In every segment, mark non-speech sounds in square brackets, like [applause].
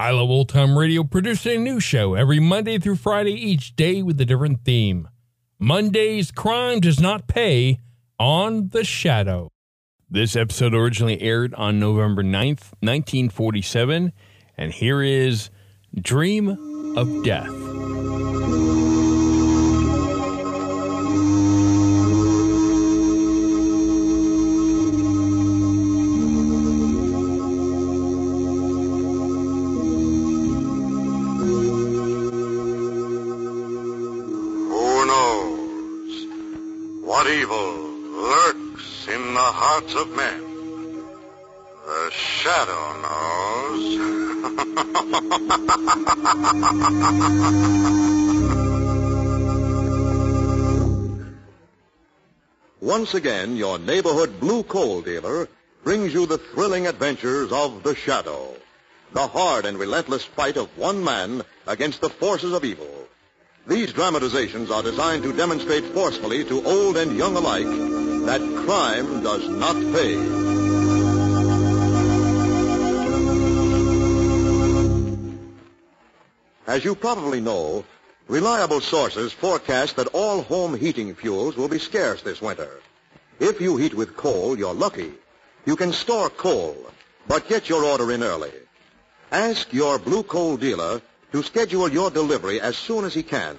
I Love Old Time Radio produces a new show every Monday through Friday, each day with a different theme. Monday's Crime Does Not Pay on The Shadow. This episode originally aired on November 9th, 1947, and here is Dream of Death. Of men? The shadow knows. [laughs] Once again, your neighborhood blue coal dealer brings you the thrilling adventures of the shadow. The hard and relentless fight of one man against the forces of evil. These dramatizations are designed to demonstrate forcefully to old and young alike that crime does not pay. As you probably know, reliable sources forecast that all home heating fuels will be scarce this winter. If you heat with coal, you're lucky. You can store coal, but get your order in early. Ask your blue coal dealer to schedule your delivery as soon as he can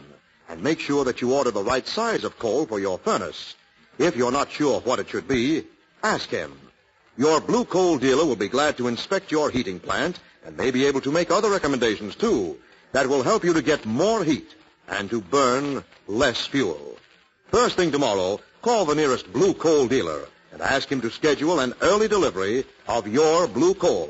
and make sure that you order the right size of coal for your furnace. If you're not sure what it should be, ask him. Your blue coal dealer will be glad to inspect your heating plant and may be able to make other recommendations too that will help you to get more heat and to burn less fuel. First thing tomorrow, call the nearest blue coal dealer and ask him to schedule an early delivery of your blue coal.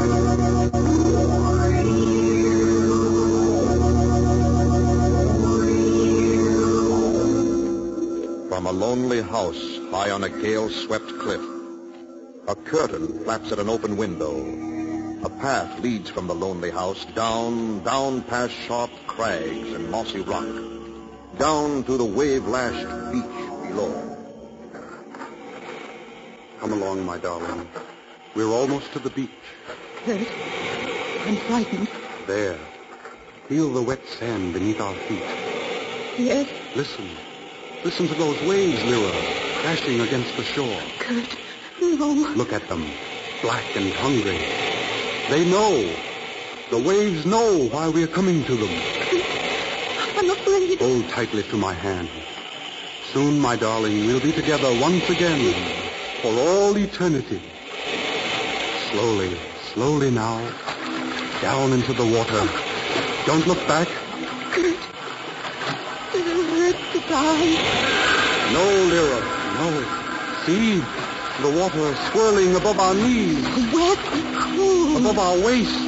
From a lonely house high on a gale-swept cliff, a curtain flaps at an open window. A path leads from the lonely house down, down past sharp crags and mossy rock, down to the wave-lashed beach below. Come along, my darling. We're almost to the beach. Kurt. I'm frightened. There. Feel the wet sand beneath our feet. Yes, Listen. Listen to those waves, Lyra, crashing against the shore. Kurt. No. Look at them, black and hungry. They know. The waves know why we're coming to them. I'm afraid. Hold tightly to my hand. Soon, my darling, we'll be together once again for all eternity. Slowly, slowly now, down into the water. Don't look back. Kurt. It'll hurt to die. No, Lyra, no. See, the water swirling above our knees, Wet and cool. above our waist,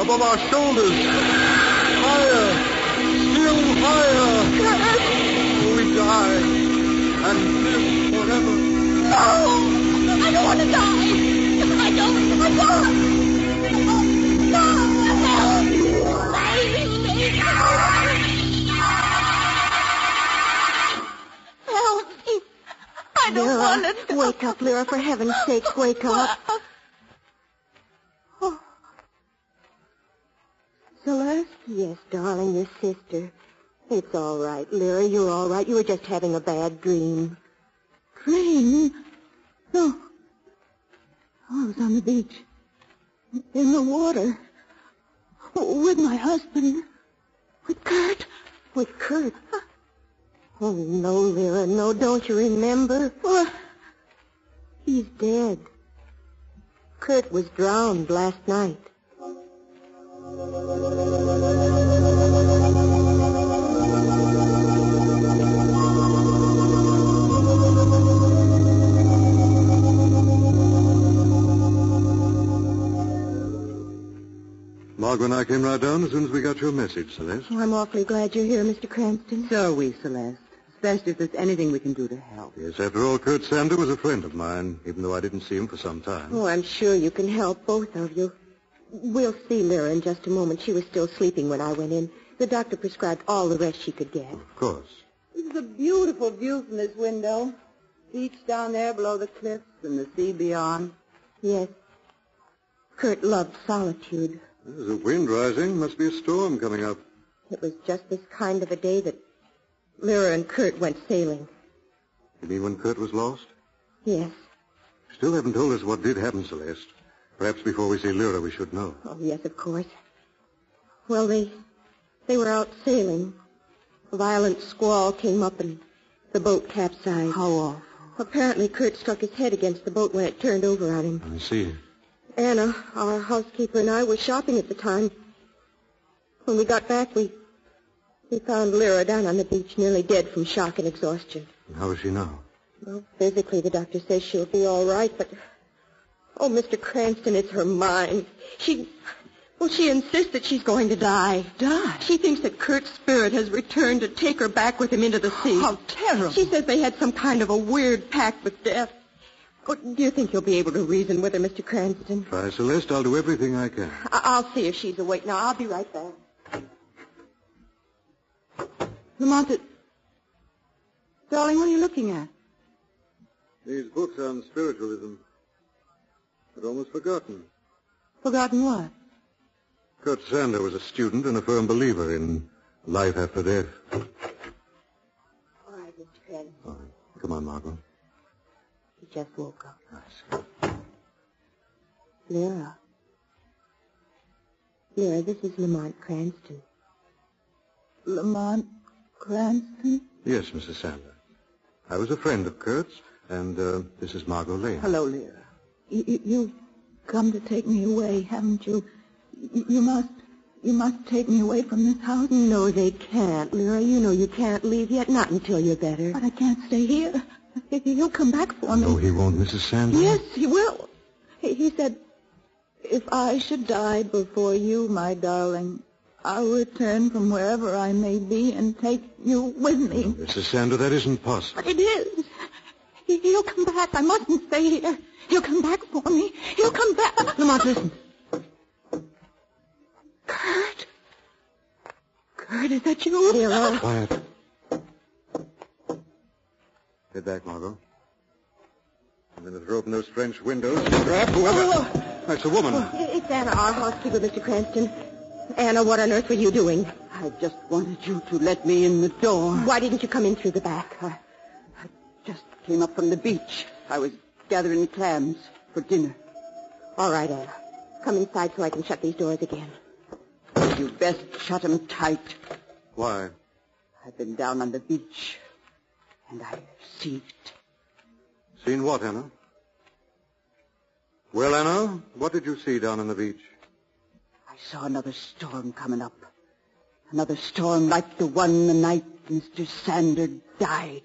above our shoulders. Higher, still higher. Kurt. We die and live forever. No. I don't want to die. Die. wake up, Lyra, for heaven's sake, wake up. Oh. Celeste? Yes, darling, your sister. It's all right, Lyra, you're all right. You were just having a bad dream. Dream? No. I was on the beach. In the water. With my husband. With Kurt. With Kurt? Oh, no, Lyra, no, don't you remember? What? He's dead. Kurt was drowned last night. Margot and I came right down as soon as we got your message, Celeste. Oh, I'm awfully glad you're here, Mr. Cranston. So are we, Celeste. Especially if there's anything we can do to help. Yes, after all, Kurt Sander was a friend of mine, even though I didn't see him for some time. Oh, I'm sure you can help, both of you. We'll see Lyra in just a moment. She was still sleeping when I went in. The doctor prescribed all the rest she could get. Of course. This is a beautiful view from this window. Beach down there below the cliffs and the sea beyond. Yes. Kurt loved solitude. There's a wind rising. Must be a storm coming up. It was just this kind of a day that Lyra and Kurt went sailing. You mean when Kurt was lost? Yes. Still haven't told us what did happen, Celeste. Perhaps before we see Lyra, we should know. Oh, yes, of course. Well, they they were out sailing. A violent squall came up and the boat capsized. How awful. Apparently, Kurt struck his head against the boat when it turned over on him. I see. Anna, our housekeeper, and I were shopping at the time. When we got back, we we found Lyra down on the beach, nearly dead from shock and exhaustion. And how is she now? Well, physically, the doctor says she'll be all right, but oh, Mr. Cranston, it's her mind. She, well, she insists that she's going to die. Die? She thinks that Kurt's spirit has returned to take her back with him into the sea. How terrible. She says they had some kind of a weird pact with death. Oh, do you think you'll be able to reason with her, Mr. Cranston? Try, Celeste. I'll do everything I can. I- I'll see if she's awake now. I'll be right back. Lamont, it- darling, what are you looking at? These books on spiritualism. I'd almost forgotten. Forgotten what? Kurt Sander was a student and a firm believer in life after death. All right, Mr. Cranston. All right. Come on, Margot. He just woke up. I see. Lyra. Lyra, this is Lamont Cranston. Lamont Cranston? Yes, Mrs. Sander. I was a friend of Kurt's, and uh, this is Margot Lane. Hello, Lyra. You, you've come to take me away, haven't you? You you must, you must take me away from this house. No, they can't, Lyra. You know you can't leave yet, not until you're better. But I can't stay here. He- He'll come back for me. No, he won't, Mrs. Sanders. Yes, he will. He, said, if I should die before you, my darling, I'll return from wherever I may be and take you with me. Mrs. Sanders, that isn't possible. But it is. He, he'll come back. I mustn't stay here. He'll come back for me. He'll come back. Lamont, listen. Kurt. Kurt, is that you? Lyra. Quiet. Get back, Margot. I'm going to throw open those French windows and grab oh, whoever. Oh, oh. That's a woman. It's Anna, our housekeeper, Mr. Cranston. Anna, what on earth were you doing? I just wanted you to let me in the door. Why didn't you come in through the back? I, I just came up from the beach. I was gathering clams for dinner. All right, Anna. Come inside so I can shut these doors again. You best shut 'em tight. Why? I've been down on the beach, and I've seen it. Seen what, Anna? Well, Anna, what did you see down on the beach? I saw another storm coming up. Another storm like the one the night Mr. Sander died.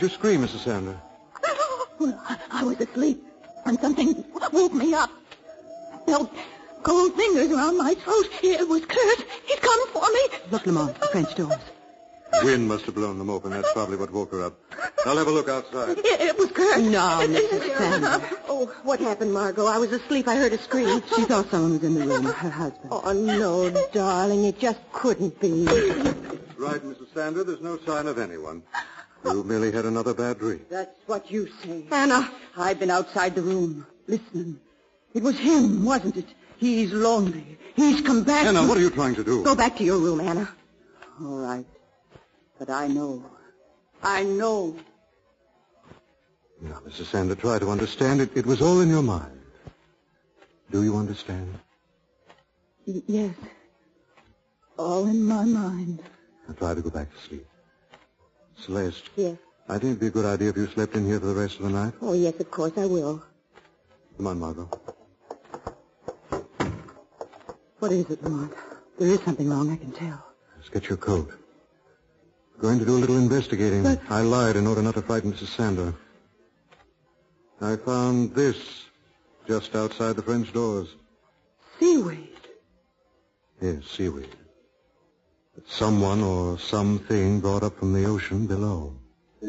What made you scream, Mrs. Sanders? Well, I, I was asleep, and something woke me up. I felt cold fingers around my throat. It was Kurt. He'd come for me. Look, Lamont, the French doors. Wind must have blown them open. That's probably what woke her up. I'll have a look outside. It, it was Kurt. No, [laughs] Mrs. Sanders. Oh, what happened, Margot? I was asleep. I heard a scream. She thought someone was in the room, her husband. Oh, no, darling. It just couldn't be. Right, Mrs. Sanders. There's no sign of anyone. You merely had another bad dream. That's what you say. Anna. I've been outside the room, listening. It was him, wasn't it? He's lonely. He's come back. Anna, what are you trying to do? Go back to your room, Anna. All right. But I know. I know. Now, Mrs. Sanders, try to understand it. It was all in your mind. Do you understand? Y- Yes. All in my mind. Now try to go back to sleep. Celeste, Yes. I think it'd be a good idea if you slept in here for the rest of the night. Oh, yes, of course I will. Come on, Margot. What is it, Lamont? There is something wrong, I can tell. Let's get your coat. Going to do a little investigating. But- I lied in order not to frighten Mrs. Sander. I found this just outside the French doors. Seaweed. Yes, seaweed. That someone or something brought up from the ocean below. [gasps]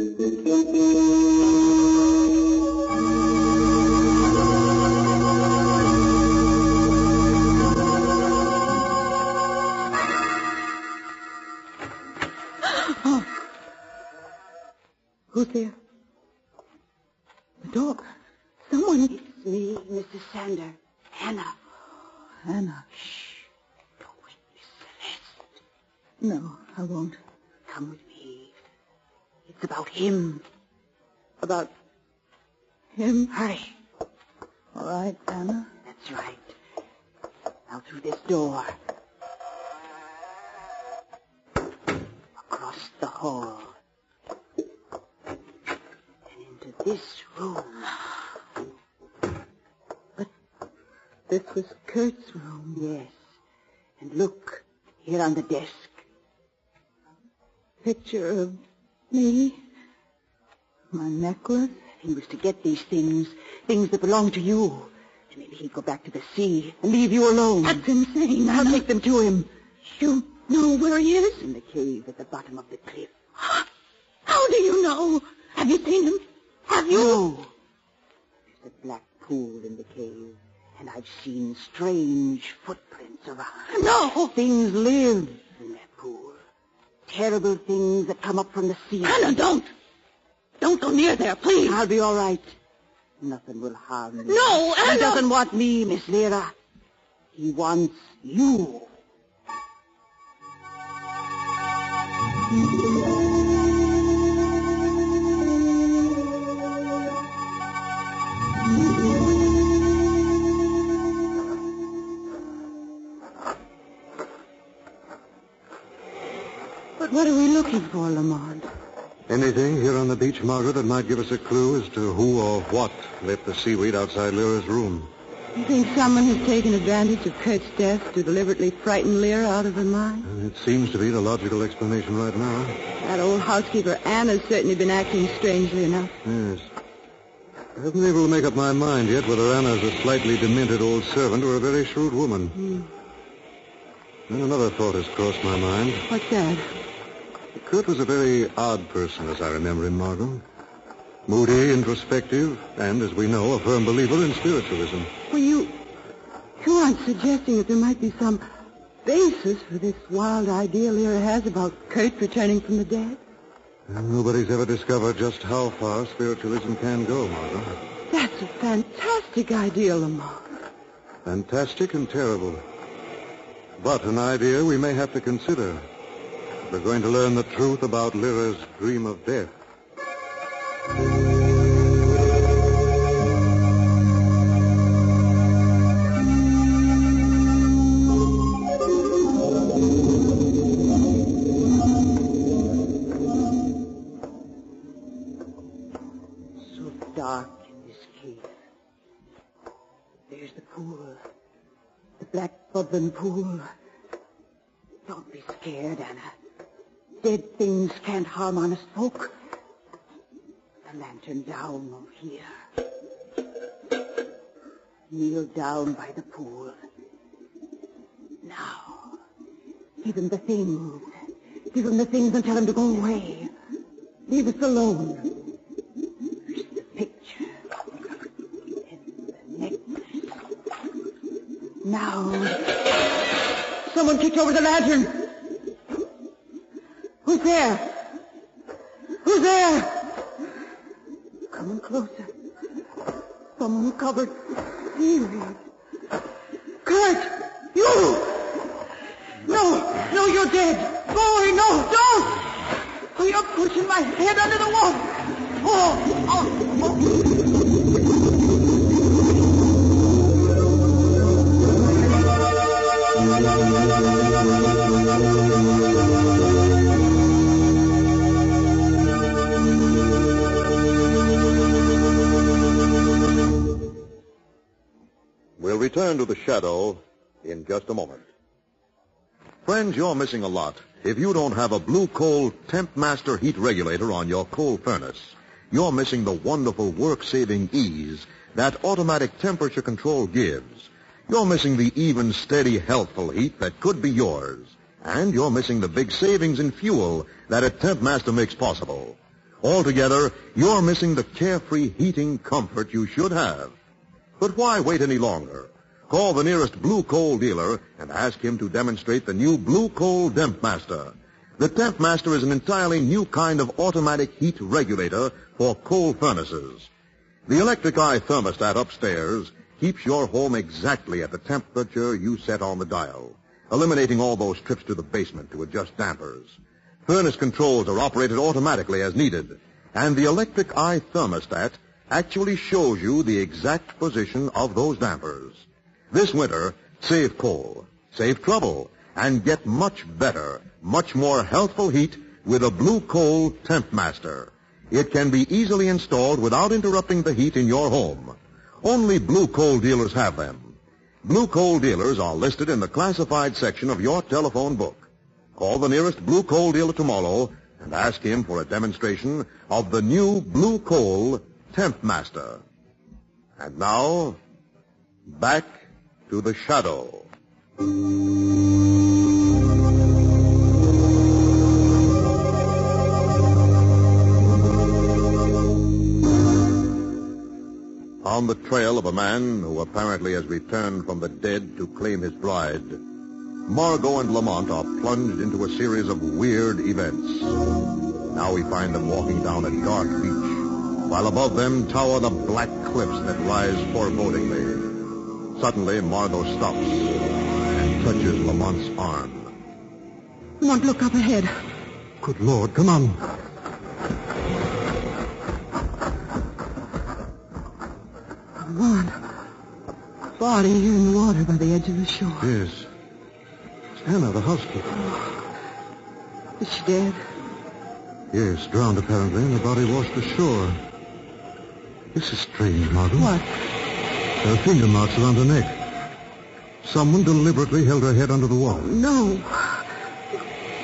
Who's there? The door. Someone. It's me, Mrs. Sander. Hannah. Anna. Don't No, I won't. Come with me. It's about him. About him? Hurry. All right, Anna. That's right. Now through this door. Across the hall. And into this room. This was Kurt's room. Yes. And look, here on the desk. Picture of me. My necklace. He was to get these things, things that belong to you. And maybe he'd go back to the sea and leave you alone. That's insane. I'll take them to him. You know where he is? In the cave at the bottom of the cliff. [gasps] How do you know? Have you seen him? Have you? No. There's a black pool in the cave. And I've seen strange footprints around. No. Things live in that pool. Terrible things that come up from the sea. Anna, don't. Don't go near there, please. I'll be all right. Nothing will harm me. No, Anna! He doesn't want me, Miss Lyra. He wants you. Looking for, Lamont? Anything here on the beach, Margaret, that might give us a clue as to who or what left the seaweed outside Lyra's room? You think someone has taken advantage of Kurt's death to deliberately frighten Lyra out of her mind? Uh, it seems to be the logical explanation right now. That old housekeeper Anne has certainly been acting strangely enough. Yes. I haven't been able to make up my mind yet whether Anna's a slightly demented old servant or a very shrewd woman. Then another thought has crossed my mind. What's that? Kurt was a very odd person, as I remember him, Margot. Moody, introspective, and, as we know, a firm believer in spiritualism. Well, you... You aren't suggesting that there might be some basis for this wild idea Lyra has about Kurt returning from the dead? And nobody's ever discovered just how far spiritualism can go, Margot. That's a fantastic idea, Lamont. Fantastic and terrible. But an idea we may have to consider. We're going to learn the truth about Lyra's dream of death. Can't harm honest folk. The lantern down over here. Kneel down by the pool. Now, give him the things. Give him the things and tell him to go away. Leave us alone. The picture. The necklace. Now. Someone kicked over the lantern. Who's there? Who's there? Coming closer. Someone covered. Here. Kurt! You! No, no, you're dead. Away, no, don't! Oh, you're pushing my head under the wall. Oh, oh, oh. Return to the shadow in just a moment. Friends, you're missing a lot if you don't have a Blue Coal Temp Master heat regulator on your coal furnace. You're missing the wonderful work-saving ease that automatic temperature control gives. You're missing the even, steady, healthful heat that could be yours. And you're missing the big savings in fuel that a Temp Master makes possible. Altogether, you're missing the carefree heating comfort you should have. But why wait any longer? Call the nearest Blue Coal dealer and ask him to demonstrate the new Blue Coal Temp Master. The Temp Master is an entirely new kind of automatic heat regulator for coal furnaces. The electric eye thermostat upstairs keeps your home exactly at the temperature you set on the dial, eliminating all those trips to the basement to adjust dampers. Furnace controls are operated automatically as needed, and the electric eye thermostat actually shows you the exact position of those dampers. This winter, save coal, save trouble, and get much better, much more healthful heat with a Blue Coal Temp Master. It can be easily installed without interrupting the heat in your home. Only Blue Coal dealers have them. Blue Coal dealers are listed in the classified section of your telephone book. Call the nearest Blue Coal dealer tomorrow and ask him for a demonstration of the new Blue Coal Temp Master. And now, back to the shadow. On the trail of a man who apparently has returned from the dead to claim his bride, Margot and Lamont are plunged into a series of weird events. Now we find them walking down a dark beach, while above them tower the black cliffs that rise forebodingly. Suddenly, Margot stops and touches Lamont's arm. Lamont, look up ahead. Good Lord, come on. Lamont. Body here in the water by the edge of the shore. Yes. It's Anna, the housekeeper. Is she dead? Yes, drowned apparently, and the body washed ashore. This is strange, Margot. What? Are finger marks around her neck. Someone deliberately held her head under the water. No.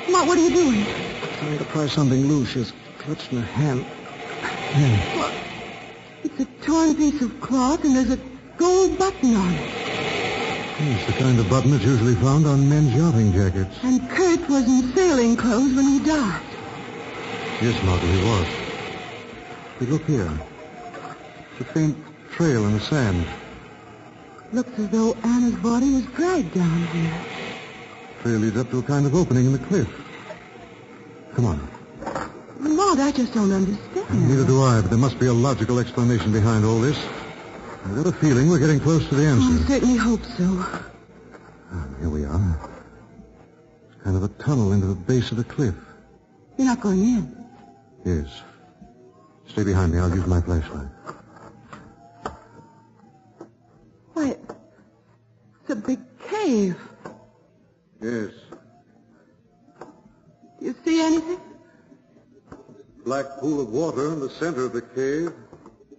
Lamont, what are you doing? Trying to pry something loose. She's clutched in her hand. Yeah. It's a torn piece of cloth and there's a gold button on it. It's the kind of button that's usually found on men's yachting jackets. And Kurt was in sailing clothes when he died. Yes, Margot, he was. But look here. It's a faint trail in the sand. Looks as though Anna's body was dragged down here. Trail leads up to a kind of opening in the cliff. Come on. Lamont, I just don't understand. Neither do I, but there must be a logical explanation behind all this. I've got a feeling we're getting close to the answer. I certainly hope so. Ah, here we are. It's kind of a tunnel into the base of the cliff. You're not going in. Yes. Stay behind me. I'll use my flashlight. It's a big cave. Yes. Do you see anything? Black pool of water in the center of the cave.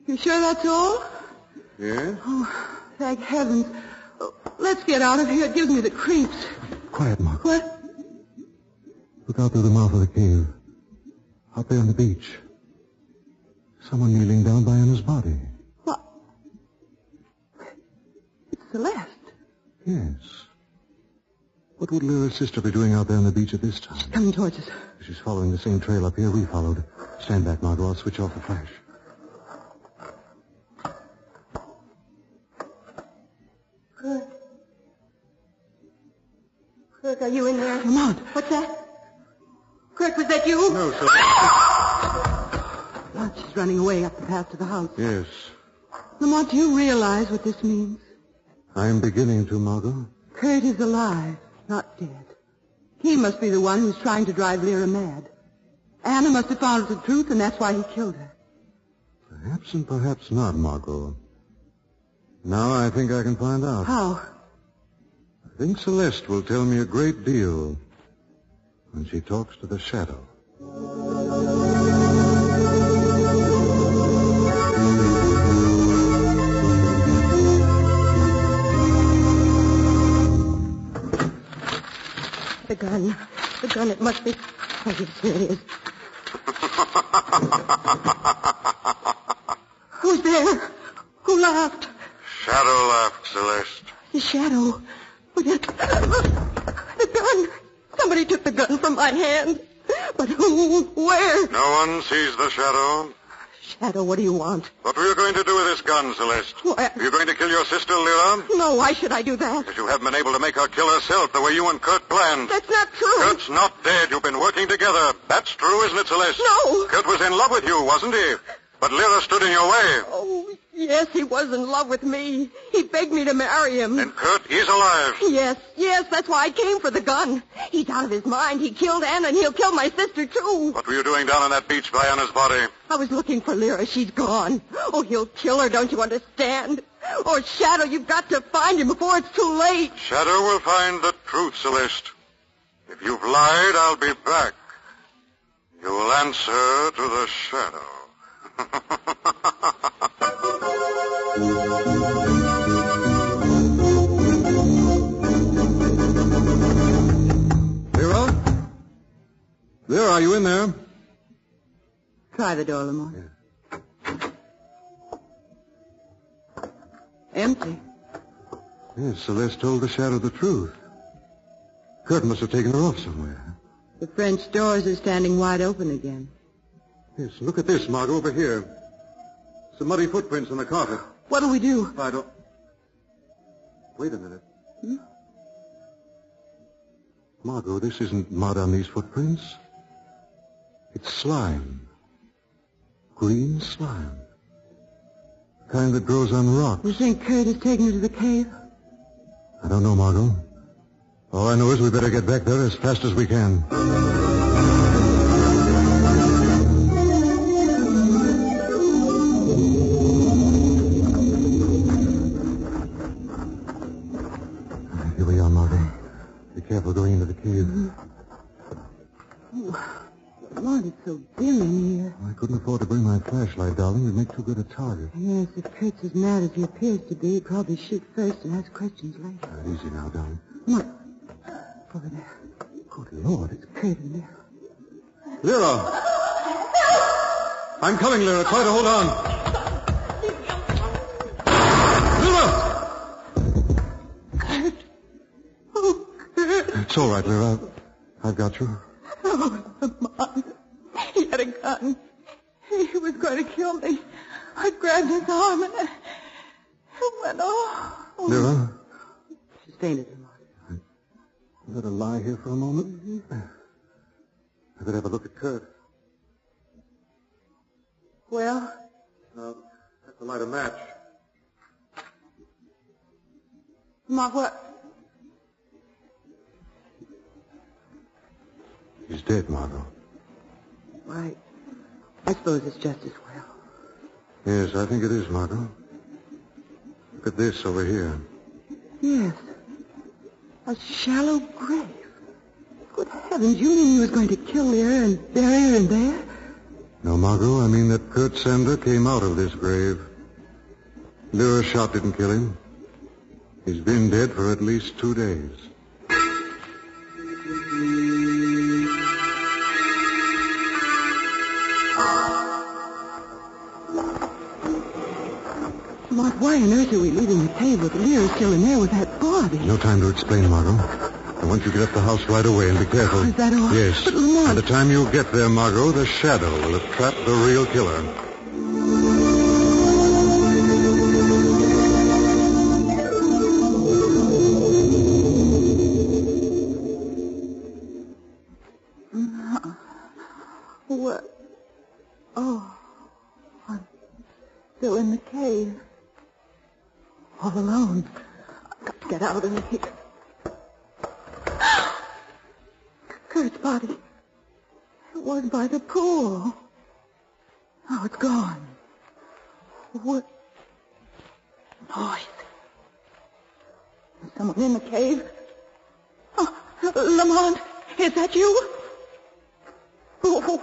You sure that's all? Yes. Oh, thank heavens. Oh, let's get out of here. It gives me the creeps. Quiet, Margot. What? Look out through the mouth of the cave. Out there on the beach. Someone kneeling down by Anna's body. What? It's Celeste. Yes. What would Lyra's sister be doing out there on the beach at this time? She's coming towards us. She's following the same trail up here we followed. Stand back, Margot. I'll switch off the flash. Kurt. Kurt, are you in there? Lamont. What's that? Kurt, was that you? No, sir. Lamont, she's running away up the path to the house. Yes. Lamont, do you realize what this means? I'm beginning to, Margot. Kurt is alive, not dead. He must be the one who's trying to drive Lyra mad. Anna must have found out the truth, and that's why he killed her. Perhaps and perhaps not, Margot. Now I think I can find out. How? I think Celeste will tell me a great deal when she talks to the shadow. The gun. The gun, it must be. Oh, yes, here it is. Who's there? Who laughed? Shadow laughed, Celeste. The shadow. Oh, yes. The gun. Somebody took the gun from my hand. But who? Where? No one sees the shadow. Shadow, what do you want? What were you going to do with this gun, Celeste? Why, Are you going to kill your sister, Lyra? no, why should I do that? Because you haven't been able to make her kill herself the way you and Kurt planned. That's not true. Kurt's not dead. You've been working together. That's true, isn't it, Celeste? No. Kurt was in love with you, wasn't he? But Lyra stood in your way. Oh, yes, he was in love with me. He begged me to marry him. And Kurt is alive. Yes, yes, that's why I came for the gun. He's out of his mind. He killed Anna, and he'll kill my sister, too. What were you doing down on that beach by Anna's body? I was looking for Lyra. She's gone. Oh, he'll kill her, don't you understand? Oh, Shadow, you've got to find him before it's too late. Shadow will find the truth, Celeste. If you've lied, I'll be back. You will answer to the shadow. [laughs] Lyra? Lyra, are you in there? Try the door, Lamont. Empty. Yes, Celeste told the shadow the truth. Kurt must have taken her off somewhere. The French doors are standing wide open again. Yes, look at this, Margot, over here. Some muddy footprints on the carpet. What'll we do? I don't... Wait a minute. Hmm? Margot, this isn't mud on these footprints. It's slime. Green slime. The kind that grows on rocks. You think Kurt has taken her to the cave? I don't know, Margot. All I know is we better get back there as fast as we can. Too good a target. Yes, if Kurt's as mad as he appears to be, he'd probably shoot first and ask questions later. Uh, easy now, darling. Lamont, over there. Good Lord, it's... Kurt in there. Lyra! I'm coming, Lyra. Try to hold on. Lyra! Kurt! Oh, Kurt! It's all right, Lyra. I've got you. Oh, Lamont. He had a gun. He was going to kill me. I grabbed his arm and I it went off. Lyra, She's fainted, Lamont. you better lie here for a moment. I better have a look at Kurt. Well, Now, have to light a match. Lamont, what? He's dead, Margot. Right. I suppose it's just as well. Yes, I think it is, Margot. Look at this over here. Yes. A shallow grave. Good heavens, you mean he was going to kill Lyra and bury her in there? No, Margot, I mean that Kurt Sander came out of this grave. Lyra's shot didn't kill him. He's been dead for at least two days. Why on earth are we leaving the cave with Lyra still in there with that body? No time to explain, Margot. I want you to get up the house right away and be careful. Is that all? Yes. But Lamont... By the time you get there, Margot, the shadow will have trapped the real killer. You?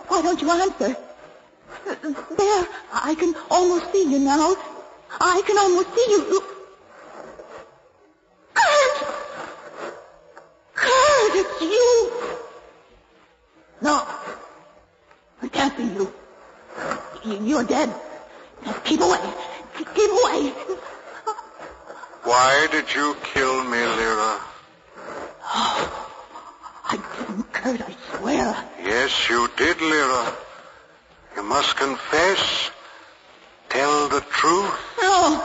Why don't you answer? There, I can almost see you now. I can almost see you. Kurt! Kurt, it's you! No, it can't be you. You- You're dead. Keep away. Keep keep away. Why did you kill me, Lyra? I I swear. Yes, you did, Lyra. You must confess. Tell the truth. No.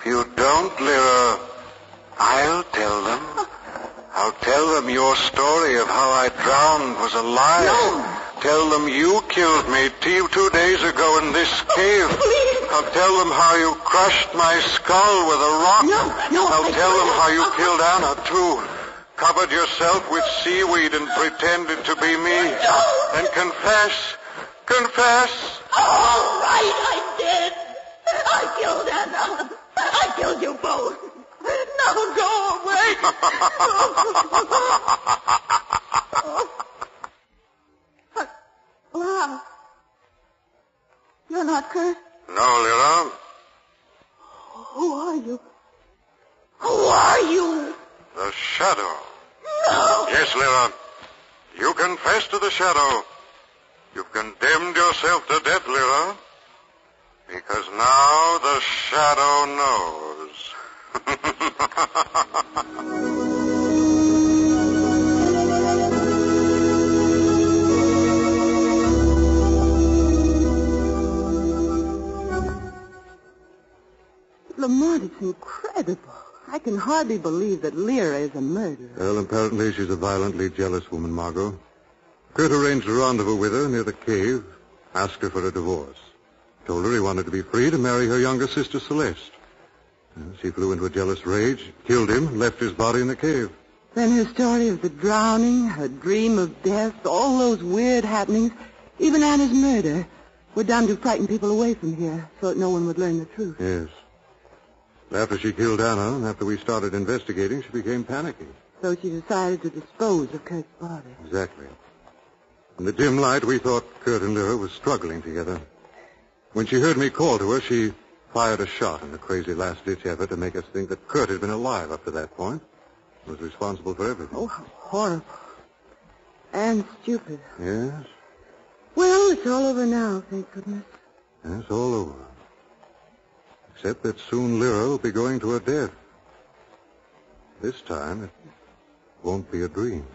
If you don't, Lyra, I'll tell them. I'll tell them your story of how I drowned was a lie. No. Tell them you killed me two, two days ago in this cave. Please. I'll tell them how you crushed my skull with a rock. No, no, I'll I tell them how you uh-uh. killed Anna, too. Covered yourself with seaweed and pretended to be me. No. Then confess. Confess. All right, I did. I killed Anna. I killed you both. Now go away. [laughs] Wow. You're not Kurt. No, Lyra. Who are you? Who are you? The shadow. No. Yes, Lyra. You confess to the shadow. You've condemned yourself to death, Lyra. Because now the shadow knows. [laughs] Lamont, incredible. I can hardly believe that Lyra is a murderer. Well, apparently she's a violently jealous woman, Margot. Kurt arranged a rendezvous with her near the cave, asked her for a divorce. Told her he wanted to be free to marry her younger sister, Celeste. She flew into a jealous rage, killed him, and left his body in the cave. Then her story of the drowning, her dream of death, all those weird happenings, even Anna's murder, were done to frighten people away from here so that no one would learn the truth. Yes. After she killed Anna, and after we started investigating, she became panicky. So she decided to dispose of Kurt's body. Exactly. In the dim light, we thought Kurt and Lyra were struggling together. When she heard me call to her, she fired a shot in a crazy last-ditch effort to make us think that Kurt had been alive up to that point. Was responsible for everything. Oh, how horrible. And stupid. Yes? Well, it's all over now, thank goodness. Yes, all over. Except that soon Lyra will be going to her death. This time, it won't be a dream.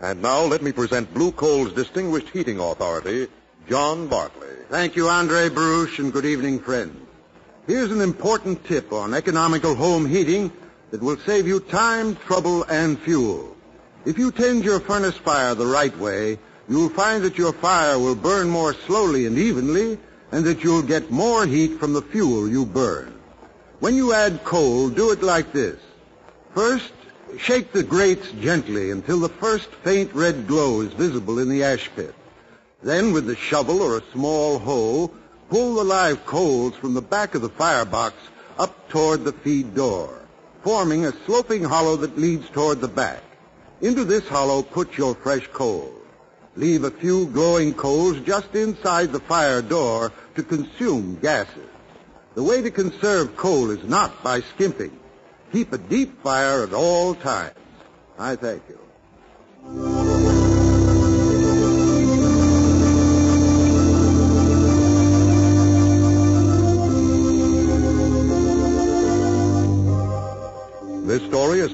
And now let me present Blue Coal's distinguished heating authority, John Bartley. Thank you, Andre Baruch, and good evening, friends. Here's an important tip on economical home heating that will save you time, trouble, and fuel. If you tend your furnace fire the right way, you'll find that your fire will burn more slowly and evenly, and that you'll get more heat from the fuel you burn. When you add coal, do it like this. First, shake the grates gently until the first faint red glow is visible in the ash pit. Then, with the shovel or a small hoe, pull the live coals from the back of the firebox up toward the feed door, forming a sloping hollow that leads toward the back. Into this hollow, put your fresh coal. Leave a few glowing coals just inside the fire door to consume gases. The way to conserve coal is not by skimping. Keep a deep fire at all times. I thank you.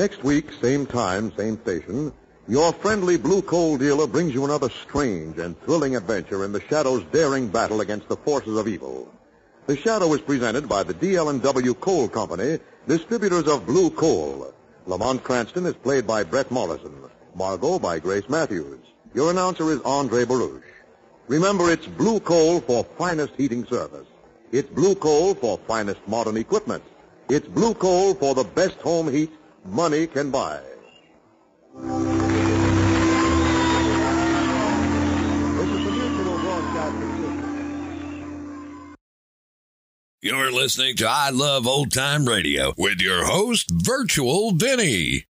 Next week, same time, same station, your friendly blue coal dealer brings you another strange and thrilling adventure in the Shadow's daring battle against the forces of evil. The Shadow is presented by the DL&W Coal Company, distributors of blue coal. Lamont Cranston is played by Bret Morrison. Margot by Grace Matthews. Your announcer is Andre Baruch. Remember, it's blue coal for finest heating service. It's blue coal for finest modern equipment. It's blue coal for the best home heat money can buy. This is the Mutual Broadcasting System. You're listening to I Love Old Time Radio with your host, Virtual Vinny.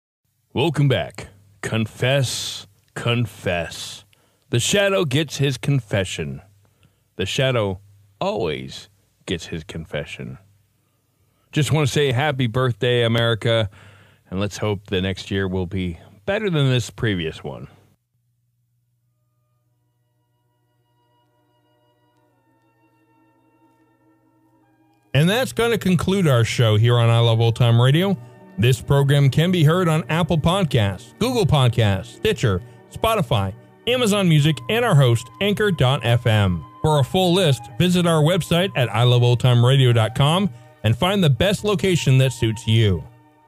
Welcome back. Confess, confess. The shadow gets his confession. The shadow always gets his confession. Just want to say happy birthday, America, and let's hope the next year will be better than this previous one. And that's going to conclude our show here on I Love Old Time Radio. This program can be heard on Apple Podcasts, Google Podcasts, Stitcher, Spotify, Amazon Music, and our host, Anchor.fm. For a full list, visit our website at iloveoldtimeradio.com and find the best location that suits you.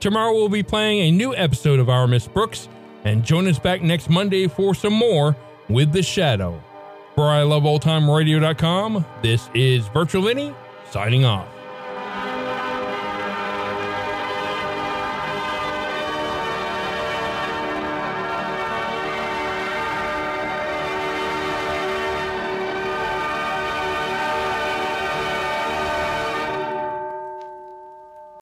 Tomorrow we'll be playing a new episode of Our Miss Brooks, and join us back next Monday for some more with The Shadow. For iloveoldtimeradio.com, this is Virtual Vinny signing off.